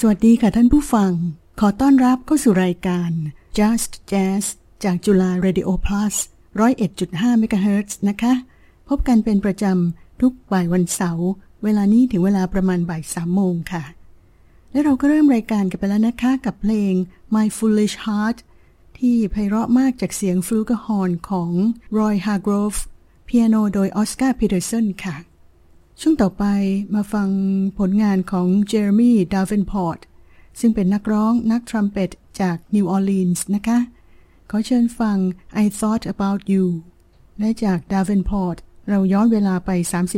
สวัสดีค่ะท่านผู้ฟัง ขอต้อนรับเข้าสู่รายการ Just Jazz จากจุฬา Radio Plus 101.5 MHz นะคะ พบกันเป็นประจำทุกบ่ายวันเสาร์เวลานี้ถึงเวลาประมาณบ่ายสามโมงค่ะ และเราก็เริ่มรายการกันไปแล้วนะคะกับเพลง My Foolish Heart ที่ไพเราะมากจากเสียง flugelhorn ของ Roy Hargrove เปียโนโดยออสการ์พีเตอร์สันค่ะ ช่วงต่อไปมาฟังผลงานของเจอร์มี่ดาวเวนพอร์ตซึ่งเป็นนักร้องนักทรัมเป็ตจากนิวออร์ลีนส์นะคะ ขอเชิญฟัง I Thought About You และจากดาวเวนพอร์ตเราย้อนเวลาไป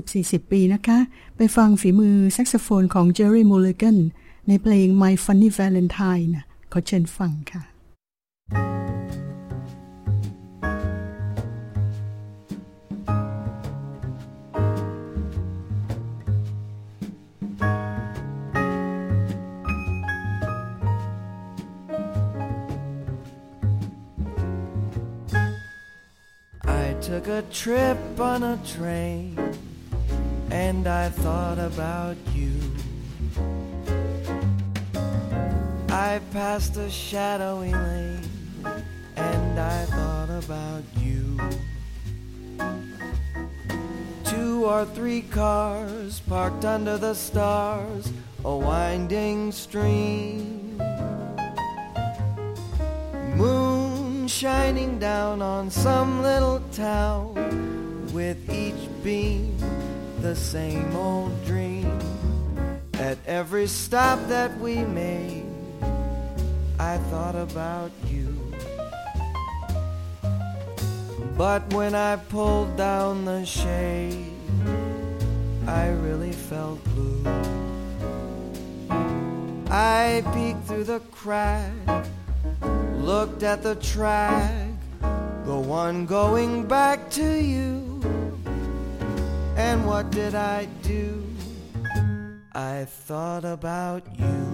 30-40 ปีนะคะ ไปฟังฝีมือแซกโซโฟนของเจอร์รี่มูลเลกันในเพลง My Funny Valentine ขอเชิญฟังค่ะ took a trip on a train and I thought about you. I passed a shadowy lane and I thought about you. Two or three cars parked under the stars, a winding stream. Moon shining down on some little town with each beam the same old dream. At every stop that we made, I thought about you. But when I pulled down the shade, I really felt blue. I peeked through the crack looked at the track, the one going back to you. And what did I do? I thought about you.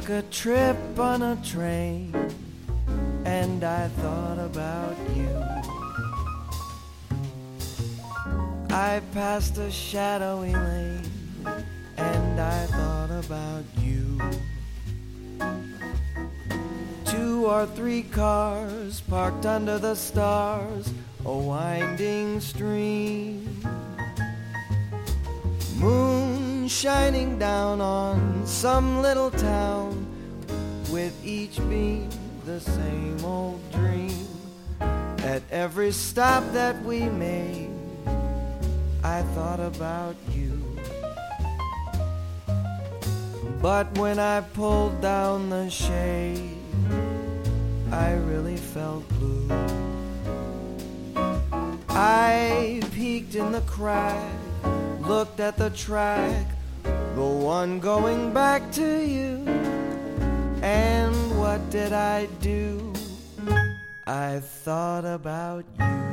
Took a trip on a train and I thought about you. I passed a shadowy lane and I thought about you. Two or three cars parked under the stars, a winding stream. Moon shining down on some little town beam the same old dream. At every stop that we made, I thought about you. But when I pulled down the shade, I really felt blue. I peeked in the crack, looked at the track, the one going back to you. And what did I do? I thought about you.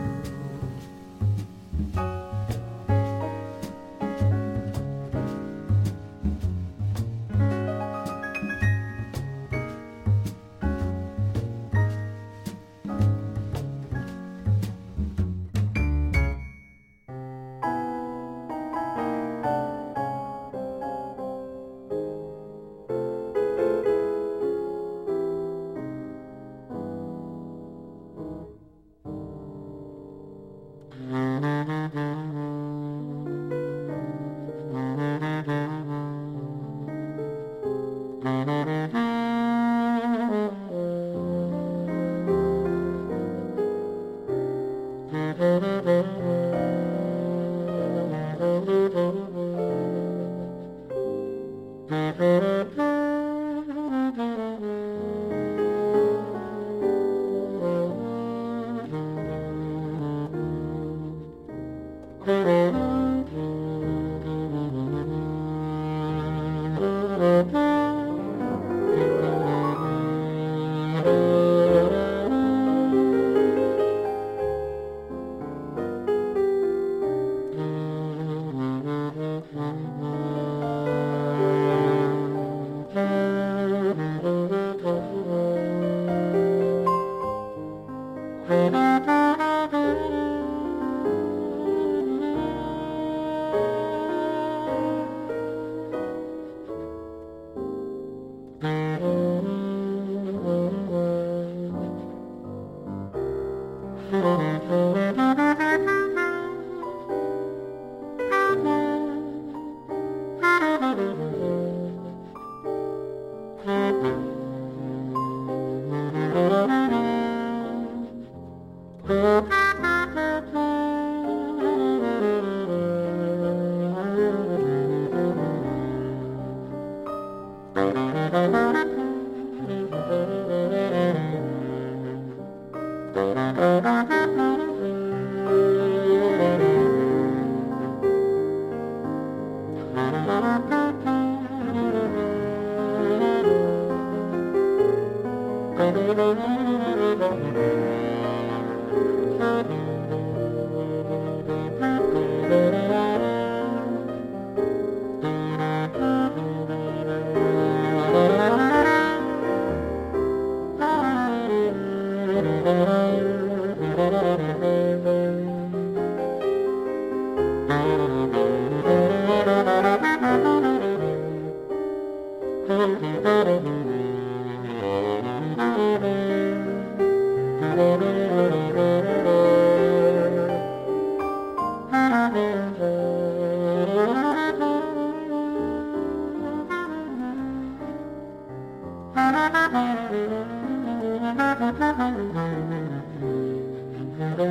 Thank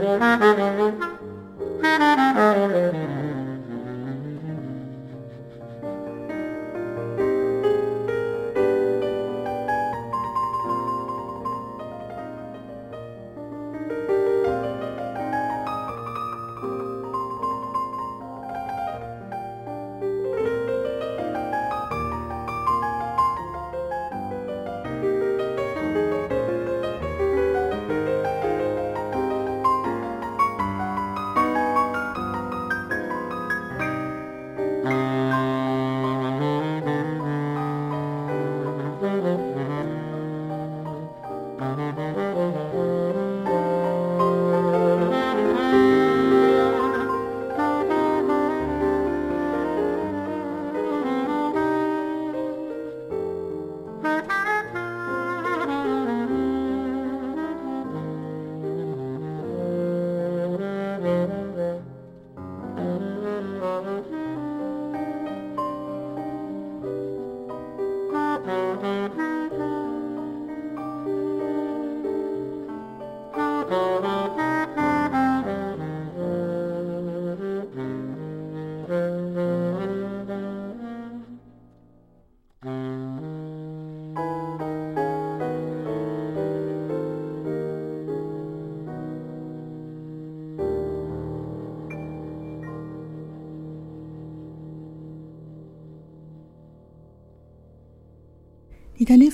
you.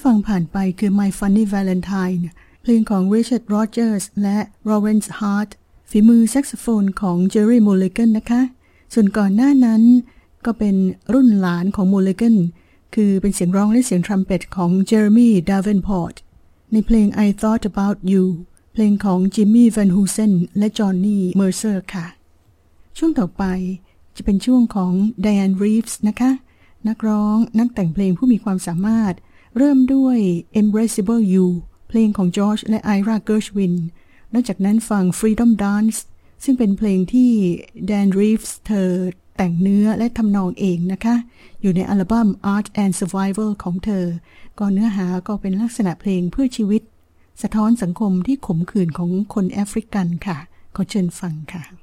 ฟังผ่านไปคือ My Funny Valentine เพลงของ Richard Rogers และ Lawrence Hart ฝีมือแซกโซโฟนของ Jerry Mulligan นะคะ ส่วนก่อนหน้านั้นก็เป็นรุ่นหลานของ Mulligan คือเป็นเสียงร้องและเสียงทรัมเป็ตของ Jeremy Davenport ในเพลง I Thought About You เพลงของ Jimmy Van Heusen และ Johnny Mercer ค่ะ ช่วงต่อไปจะเป็นช่วงของ Diane Reeves นะคะ นักร้องนักแต่งเพลงผู้มีความสามารถ เริ่มด้วย Embraceable You เพลงของ George และ Ira Gershwin นอกจากนั้นฟัง Freedom Dance ซึ่งเป็นเพลงที่ Dan Reeves เธอแต่งเนื้อและทำนองเองนะคะ อยู่ในอัลบั้ม Art and Survival ของเธอ ก็เนื้อหาก็เป็นลักษณะเพลงเพื่อชีวิต สะท้อนสังคมที่ขมขื่นของคนแอฟริกันค่ะ ขอเชิญฟังค่ะ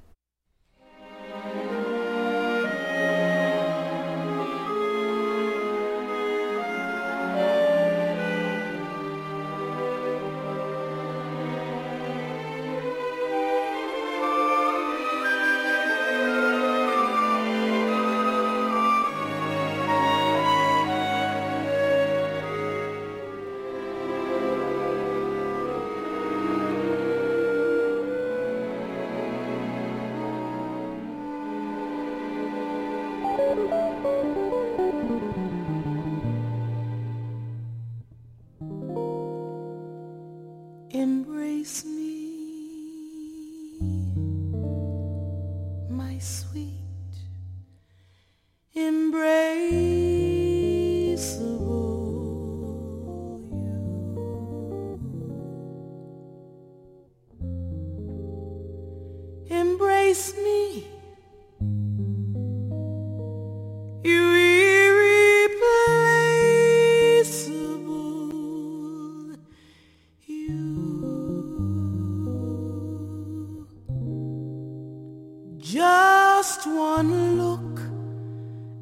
Just one look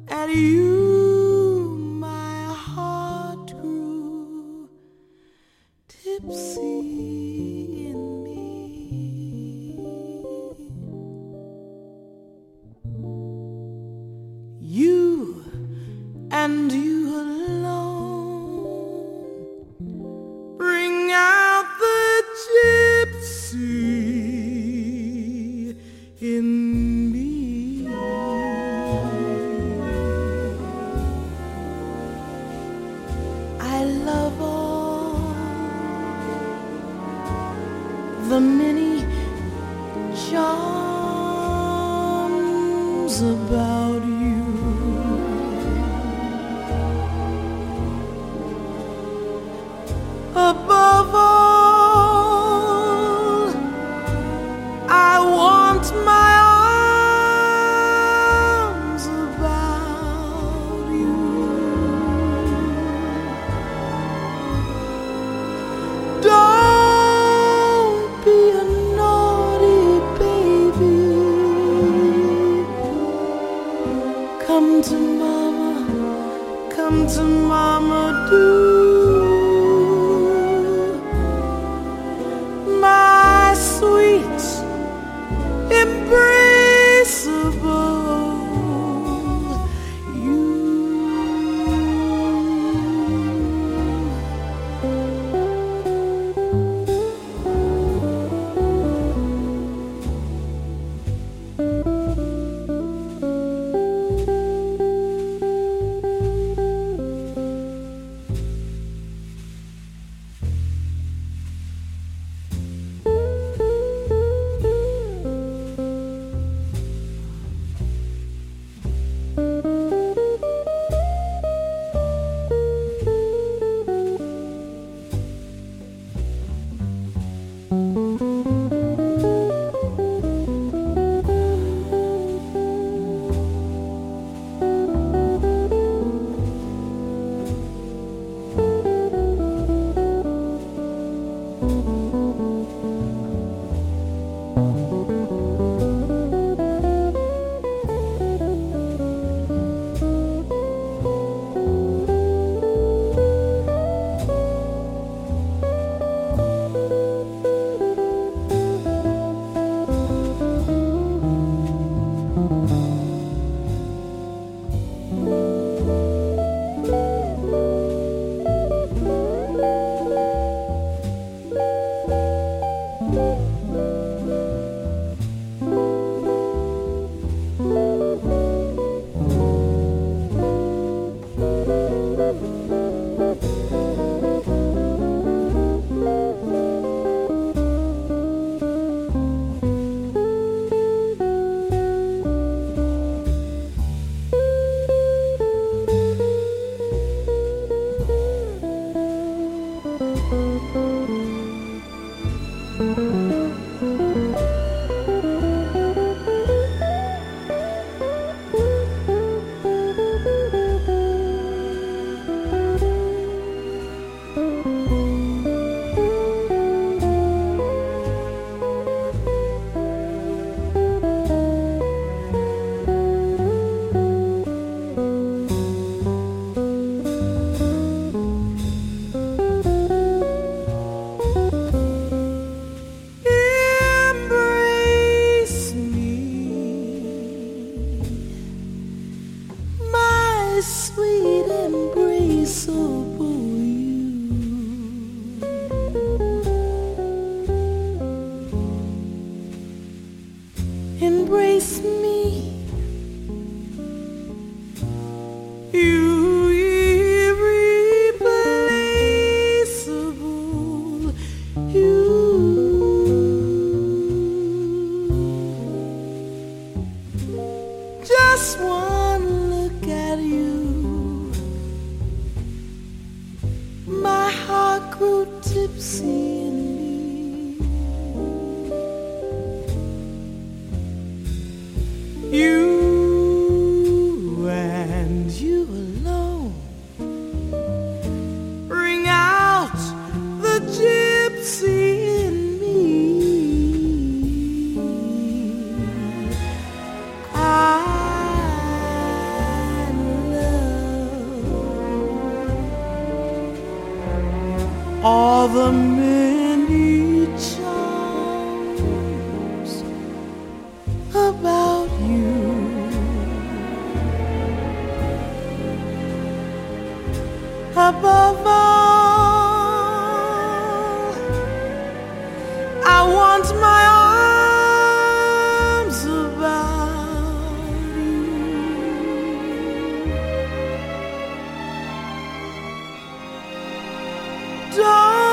at you, Don't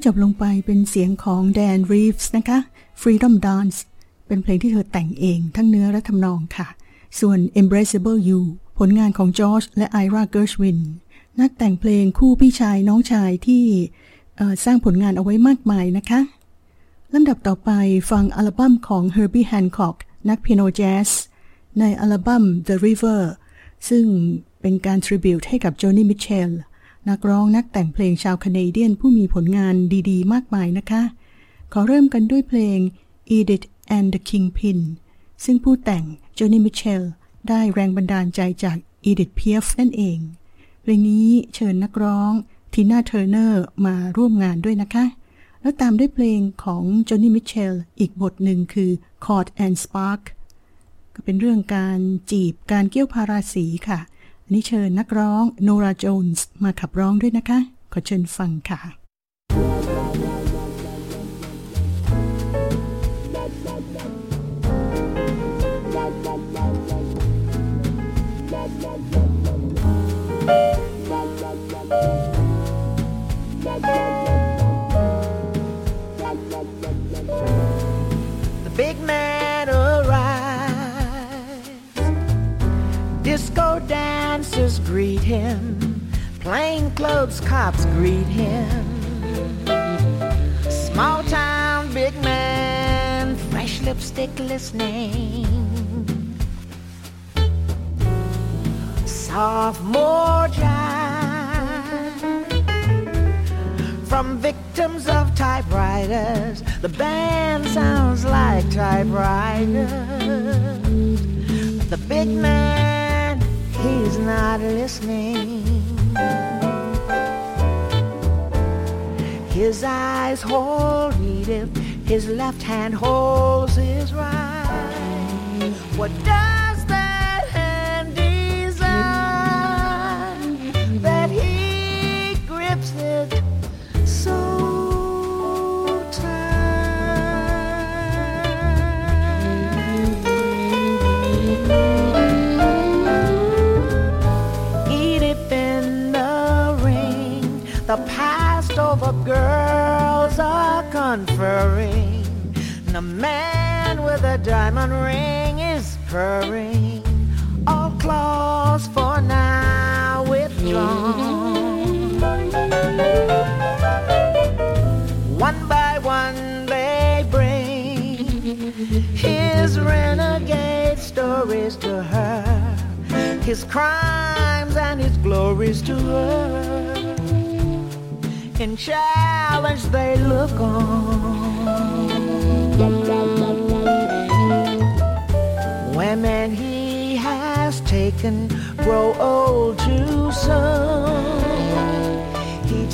ที่จบลงไปเป็นเสียงของไดแอนรีฟส์นะคะ Freedom Dance เป็นเพลงที่เธอแต่งเองทั้งเนื้อและทำนองค่ะ ส่วน Embraceable You ผลงานของจอร์จและไอราเกิร์ชวินนักแต่งเพลงคู่พี่ชายน้องชายที่สร้างผลงานเอาไว้มากมายนะคะลำดับต่อไปฟังอัลบั้มของ Herbie Hancock นักเปียโนแจ๊สในอัลบั้ม The River ซึ่งเป็นการ tribute ให้กับโจ นักร้องนักแต่งเพลงชาวแคนาเดียนผู้มีผลงานดีๆ มากมายนะคะ ขอเริ่มกันด้วยเพลง Edith and the Kingpin ซึ่งผู้แต่งโจนี่มิเชลได้แรงบันดาลใจจาก Edith Piaf นั่นเอง เพลงนี้เชิญนักร้องทีน่าเทอร์เนอร์มาร่วมงานด้วยนะคะ แล้วตามด้วยเพลงของจอห์นนี่มิเชลอีกบทหนึ่งคือ Chord and Spark ก็เป็นเรื่องการจีบการเกี่ยวพาราสีค่ะ นี้เชิญนักร้องโนราโจนส์มาขับร้องด้วยนะคะ ขอเชิญฟังค่ะ Disco dancers greet him. Plainclothes cops greet him. Small town big man, fresh lipstick listening. sophomore jive. From victims of typewriters, the band sounds like typewriters. The big man, he's not listening. His eyes hold Edith, his left hand holds his right. What does girls are conferring. And the man with a diamond ring is purring. All claws for now withdrawn. One by one they bring his renegade stories to her, his crimes and his glories to her. In challenge they look on. Women he has taken grow old too soon. He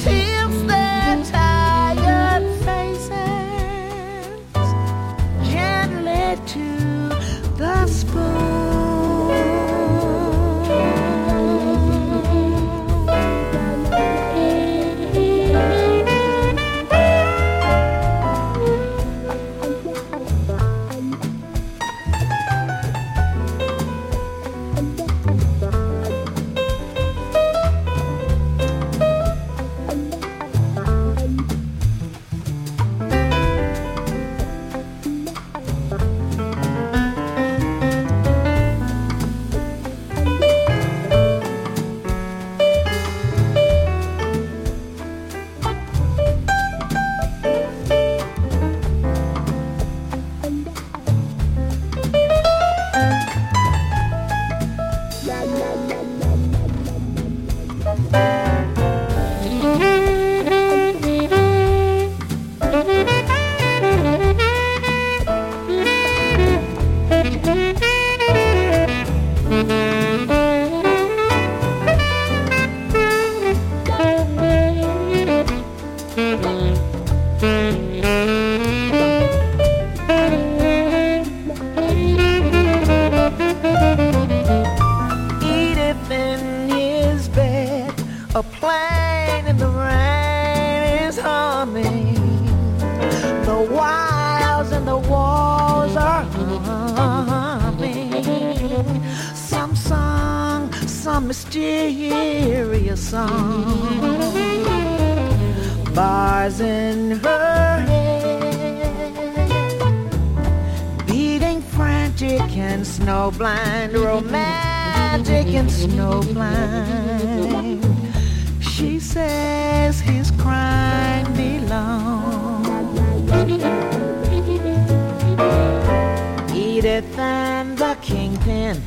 Edith and the kingpin,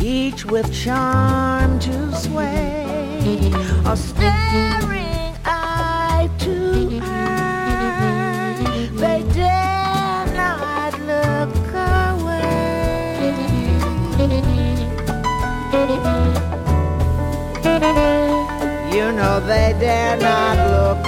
each with charm to sway, are staring eye to eye. They dare not look away. You know they dare not look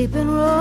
sleeping road.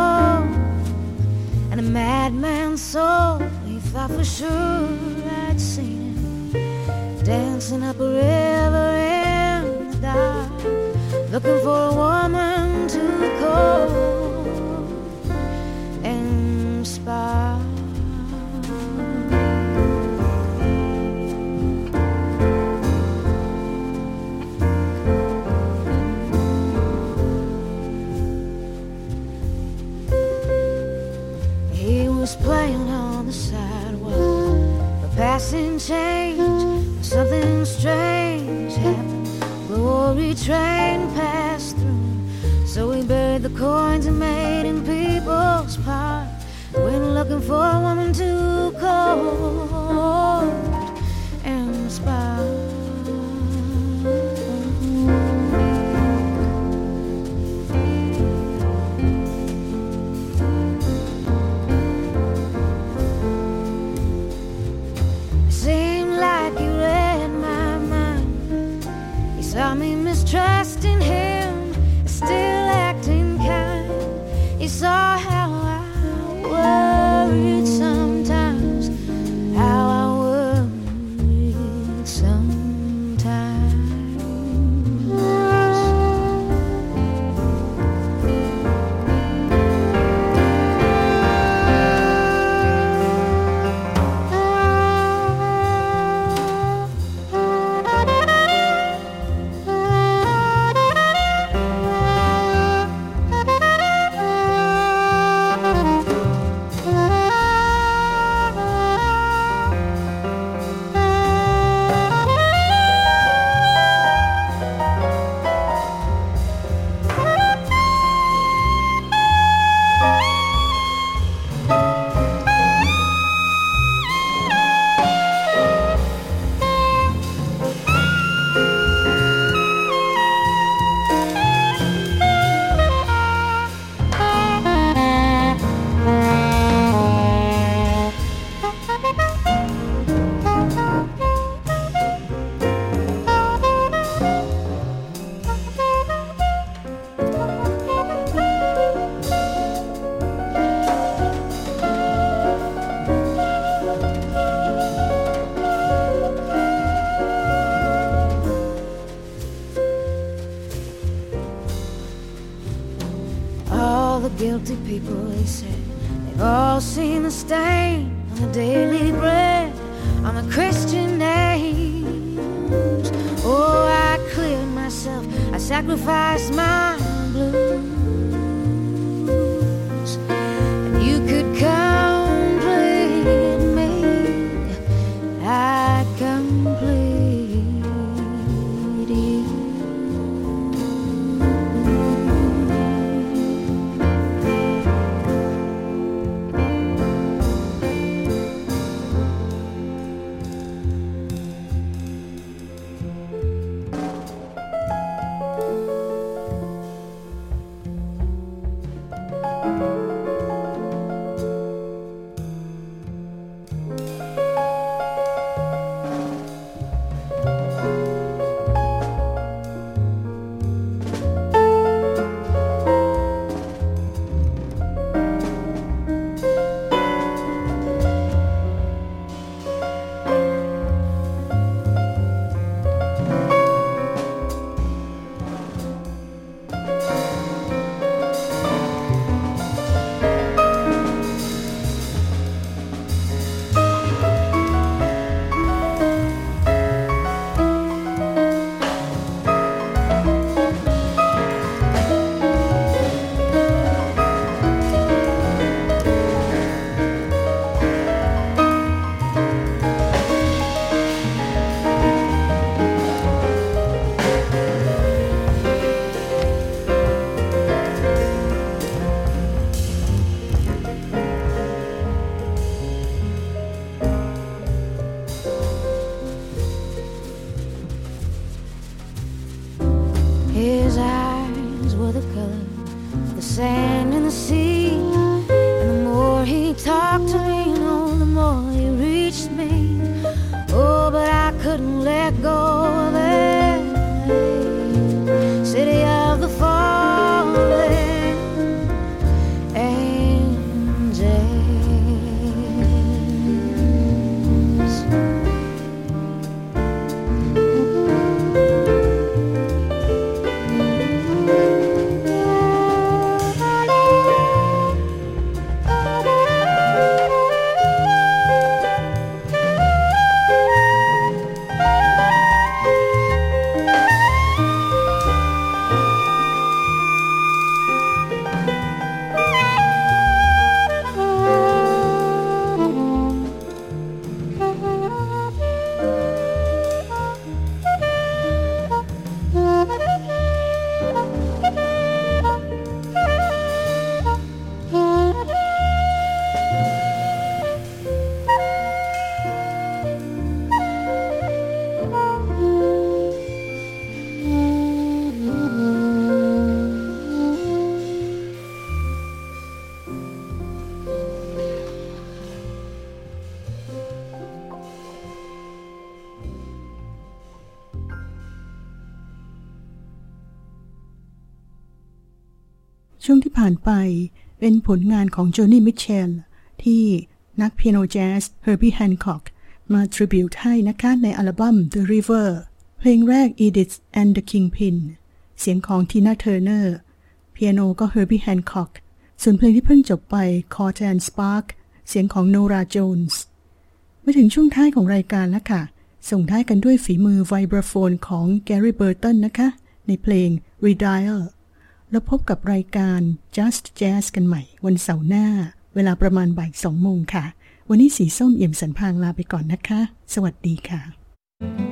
ช่วงที่ผ่านไปเป็นผลงานของโจนี่มิเชลที่นักเปียโนแจ๊สเฮอร์บี้แฮนค็อกมา tribute ให้นะคะในอัลบั้ม The River เพลงแรก Edith and the Kingpin เสียงของทีน่าเทอร์เนอร์เปียโนก็เฮอร์บี้แฮนค็อกส่วนเพลงที่เพิ่งจบไป c o r t and Spark เสียงของโนราโจนส์มาถึงช่วงท้ายของรายการแล้วค่ะ ส่งท้ายกันด้วยฝีมือ vibraphone ของแกรี่เบอร์ตันนะคะ ในเพลง Redial แล้วพบกับรายการ Just Jazz กันใหม่ วันเสาร์หน้า เวลาประมาณบ่ายสองโมงค่ะ วันนี้สีส้มเอี่ยมสันพางลาไปก่อนนะคะ สวัสดีค่ะ Just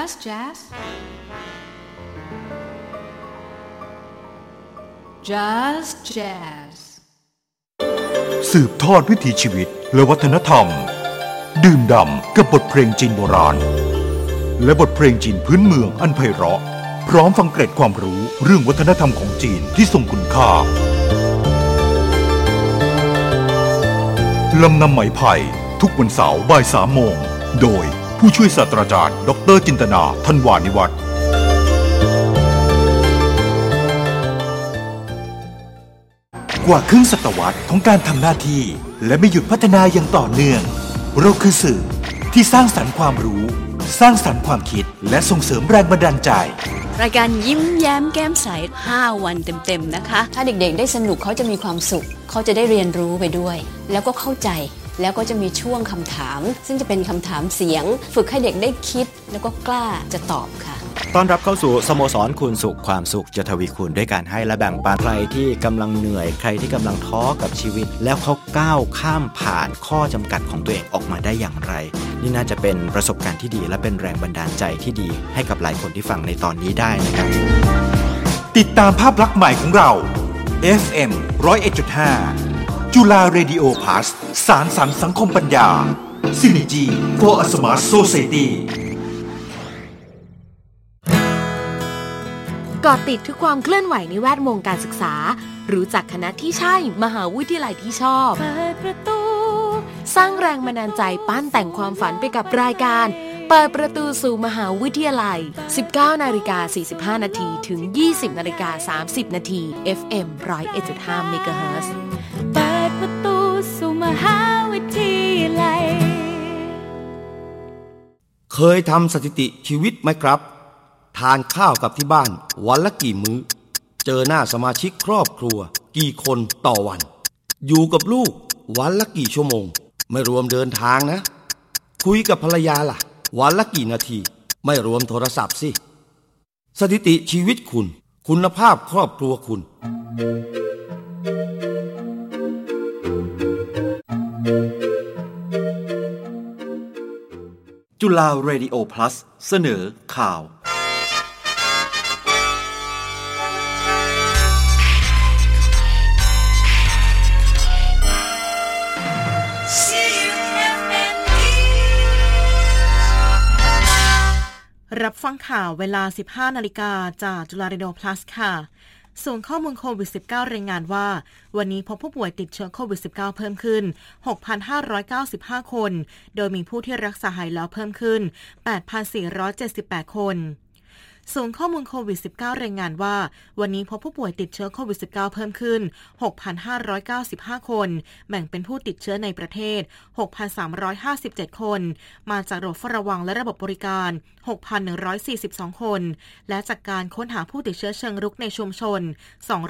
Just Jazz. Just Jazz. สืบทอดวิถีชีวิตและวัฒนธรรม ดื่มด่ำกับบทเพลงจีนโบราณ และบทเพลงจีนพื้นเมืองอันไพเราะ พร้อมฟังเกร็ดความรู้เรื่องวัฒนธรรมของจีนที่ทรงคุณค่าลำนำไหมไผ่ทุกวันเสาร์บ่ายสามโมง โดย ผู้ช่วยศาสตราจารย์ ดรจินตนาทันวานิวัฒน์กว่าครึ่งศตวรรษของการทำหน้าที่ และไม่หยุดพัฒนาอย่างต่อเนื่อง เราคือสื่อที่สร้างสรรค์ความรู้ สร้างสรรค์ความคิด และส่งเสริมแรงบันดาลใจ รายการยิ้มแย้มแก้มใส 5 วันเต็ม ๆ นะคะ ถ้าเด็กๆ ได้สนุกเขาจะมีความสุข เขาจะได้เรียนรู้ไปด้วย แล้วก็เข้าใจ แล้วก็จะมีช่วงคำถาม ซึ่งจะเป็นคำถามเสียง ฝึกให้เด็กได้คิด แล้วก็กล้าจะตอบค่ะต้อนรับเข้าสู่สโมสรคูณสุขความสุขจะทวีคูณด้วยการให้และแบ่งปันใครที่กำลังเหนื่อยใครที่กำลังท้อกับชีวิต แล้วเขาก้าวข้ามผ่านข้อจำกัดของตัวเองออกมาได้อย่างไร นี่น่าจะเป็นประสบการณ์ที่ดี และเป็นแรงบันดาลใจที่ดี ให้กับหลายคนที่ฟังในตอนนี้ได้นะครับ ติดตามภาพลักษณ์ใหม่ของเรา FM 101.5 จุฬาเรดิโอพาสสารสันสังคมปัญญา Synergy for a Smart Society กาะติดทุกความเคลื่อนไหวในแวดวงการศึกษา รู้จักคณะที่ใช่ มหาวิทยาลัยที่ชอบ เปิดประตู สร้างแรงบันดาลใจปั้นแต่งความฝันไปกับรายการ เปิดประตูสู่มหาวิทยาลัย 19นาฬิกา45 นาทีถึง 20นาฬิกา30 นาที FM 101.5 MHz เคยทำสถิติชีวิตไหมครับ ทานข้าวกับที่บ้านวันละกี่มื้อ เจอหน้าสมาชิกครอบครัว กี่คนต่อวัน อยู่กับลูกวันละกี่ชั่วโมง ไม่รวมเดินทางนะ คุยกับภรรยาล่ะ วันละกี่นาที ไม่รวมโทรศัพท์สิ สถิติชีวิตคุณ คุณภาพครอบครัวคุณ จุฬาเรดิโอ plus เสนอข่าว รับฟังข่าวเวลา 15 นาฬิกาจากจุฬาเรดิโอ plus ค่ะ ส่วนข้อมูลโควิด -19 รายงานว่า วันนี้พบผู้ป่วยติดเชื้อโควิด -19 เพิ่มขึ้น 6,595 คน โดยมีผู้ที่รักษาหายแล้วเพิ่มขึ้น 8,478 คน ศูนย์ข้อมูลโควิด -19 รายงานว่า วันนี้พบผู้ป่วยติดเชื้อโควิด -19 เพิ่มขึ้น 6,595 คน แบ่งเป็นผู้ติดเชื้อในประเทศ 6,357 คน มาจากระบบเฝ้าระวังและระบบบริการ 6,142 คน และจากการค้นหาผู้ติดเชื้อเชิงรุกในชุมชน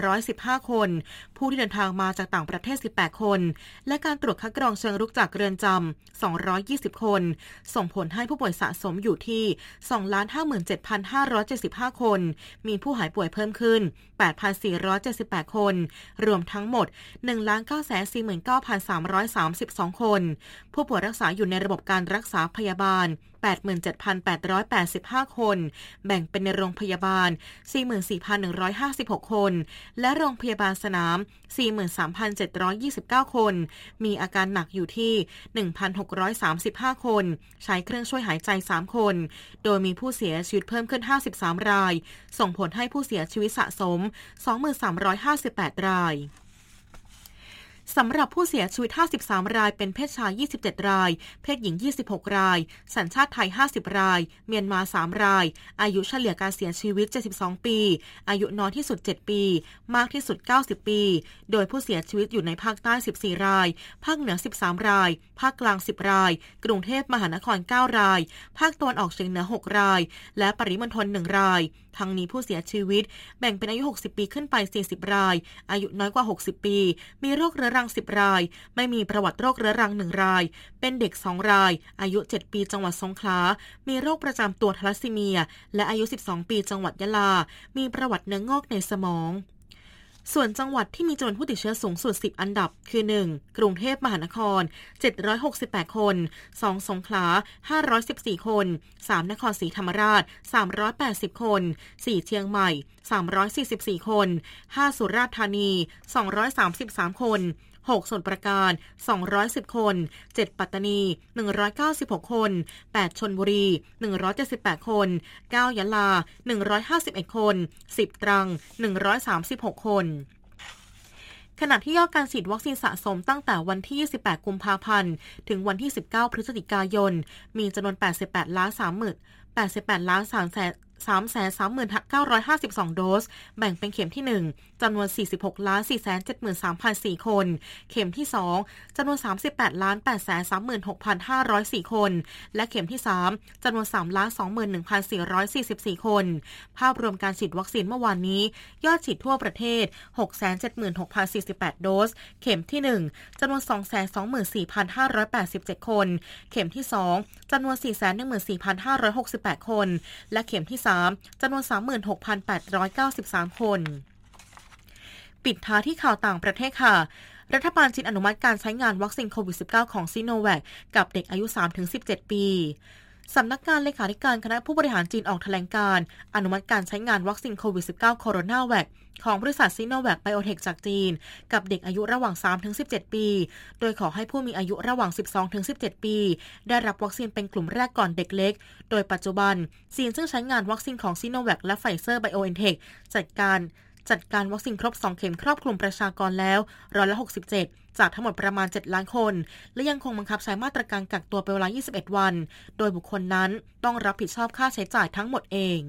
215 คน ผู้ที่เดินทางมาจากต่างประเทศ 18 คน และการตรวจคัดกรองเชิงรุกจากเรือนจำ220 คน ส่งผลให้ผู้ป่วยสะสมอยู่ที่ 2,57,500 175 คน มีผู้หายป่วยเพิ่มขึ้น 8,478 คน รวมทั้งหมด 1,949,332 คน ผู้ป่วยรักษาอยู่ในระบบการรักษาพยาบาล 87,885 คน แบ่งเป็นในโรงพยาบาล 44,156 คน และโรงพยาบาลสนาม 43,729 คน มีอาการหนักอยู่ที่ 1,635 คน ใช้เครื่องช่วยหายใจ 3 คน โดยมีผู้เสียชีวิตเพิ่มขึ้น 53 ราย ส่งผลให้ผู้เสียชีวิตสะสม 2358 ราย สำหรับผู้เสียชีวิต 53 ราย เป็นเพศชาย 27 ราย เพศหญิง 26 ราย สัญชาติไทย 50 ราย เมียนมา 3 ราย อายุเฉลี่ยการเสียชีวิต 72 ปี อายุน้อยที่สุด 7 ปี มากที่สุด 90 ปี โดยผู้เสียชีวิตอยู่ในภาคใต้ 14 ราย ภาคเหนือ 13 ราย ภาคกลาง 10 ราย กรุงเทพมหานคร 9 ราย ภาคตะวันออกเฉียงเหนือ 6 ราย และปริมณฑล 1 ราย ทั้งนี้ผู้เสียชีวิต แบ่งเป็นอายุ 60 ปีขึ้นไป 40 ราย อายุน้อยกว่า 60 ปี มีโรคเรื้อรัง 10 ราย ไม่มีประวัติโรคเรื้อรัง 1 ราย เป็นเด็ก 2 ราย อายุ 7 ปีจังหวัดสงขลา มีโรคประจำตัวทรัสซีเมีย และอายุ 12 ปีจังหวัดยะลา มีประวัติเนื้องอกในสมอง ส่วนจังหวัดที่มีจำนวนผู้ติดเชื้อสูงสุด 10 อันดับ คือ 1. กรุงเทพมหานคร 768 คน 2. สงขลา 514 คน 3. นครศรีธรรมราช 380 คน 4. เชียงใหม่ 344 คน 5. สุราษฎร์ธานี 233 คน 6 ส่วนประการ 210 คน 7 ปัตตานี 196 คน 8 ชนบุรี 178 คน 9 ยะลา 151 คน 10 ตรัง 136 คนขณะที่ยอดการฉีดวัคซีนสะสมตั้งแต่วันที่ 28 กุมภาพันธ์ ถึงวันที่ 19 พฤศจิกายน มีจำนวน 88 ล้าน3 0 0 0 88 ล้าน3แสน339,552 โดส แบ่งเป็นเข็มที่ 1จำนวน 46ล้าน473,004 คน เข็มที่ 2จำนวน 38ล้าน836,504 คน และเข็มที่ 3จำนวน3ล้าน21,444 คน ภาพรวมการฉีดวัคซีนเมื่อวานนี้ ยอดฉีดทั่วประเทศ 676,048 โดส เข็มที่ 1จำนวน 224,587 คน เข็มที่ 2จำนวน 414,568 คน และเข็มที่3 จำนวน 36,893 คน ปิดท้ายที่ข่าวต่างประเทศค่ะรัฐบาลจีนอนุมัติการใช้งานวัคซีนโควิด -19 ของซีโนแวคกับเด็กอายุ 3-17 ปี สำนักงานเลขาธิการคณะผู้บริหารจีนออกแถลงการณ์ อนุมัติการใช้งานวัคซีนโควิด -19 โคโรนาแวคของบริษัทซีโนแวคไบโอเทคจากจีน กับเด็กอายุระหว่าง 3-17 ปี โดยขอให้ผู้มีอายุระหว่าง 12-17 ปี ได้รับวัคซีนเป็นกลุ่มแรกก่อนเด็กเล็ก โดยปัจจุบันจีนซึ่งใช้งานวัคซีนของซีโนแวคและไฟเซอร์ไบโอเอนเทคจัดการ จัดการวัคซีนครบ 2 เข็มครอบคลุมประชากรแล้วร้อยละ 67 จากทั้งหมดประมาณ 7 ล้านคน และยังคงบังคับใช้มาตรการกักตัวเป็นเวลา 21 วัน โดยบุคคลนั้นต้องรับผิดชอบค่าใช้จ่ายทั้งหมดเอง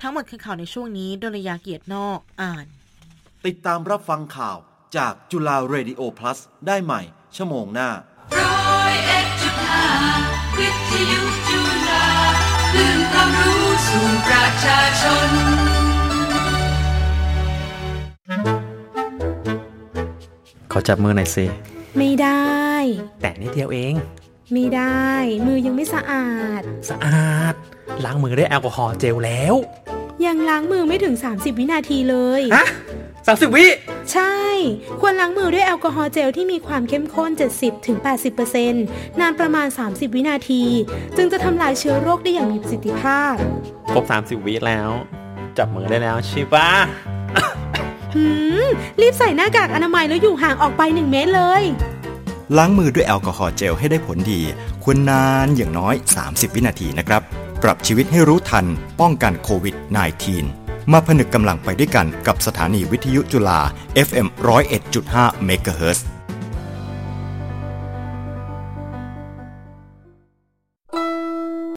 ทั้งหมดคือข่าวในช่วงนี้โดยยาเกียรตินอกอ่าน ติดตามรับฟังข่าวจากจุฬาเรดิโอ plus ได้ใหม่ ชั่วโมงหน้าร้อยเอ็ดจุดห้าวิทยุจุฬาคลื่นความรู้สู่ประชาชน ขอจับมือหน่อยสิ ไม่ได้ แต่นิดเดียวเอง ไม่ได้ มือยังไม่สะอาด สะอาด ล้างมือด้วยแอลกอฮอล์เจลแล้ว ยังล้างมือไม่ถึง 30 วินาทีเลยฮะสามสิบวิ ใช่ ควรล้างมือด้วยแอลกอฮอล์เจลที่มีความเข้มข้น 70-80%นานประมาณ 30 วินาที จึงจะทำลายเชื้อโรคได้อย่างมีประสิทธิภาพ ครบ 30 วิแล้ว จับมือได้แล้วใช่ปะ หืม รีบใส่หน้ากากอนามัยแล้วอยู่ห่างออกไป1เมตรเลย ล้างมือด้วยแอลกอฮอล์เจลให้ได้ผลดี ควรนานอย่างน้อย 30 วินาทีนะครับ ปรับชีวิตให้รู้ทัน ป้องกันโควิด -19 มาผนึกกำลังไปด้วยกันกับสถานีวิทยุจุฬา FM 101.5เมกะเฮิรตซ์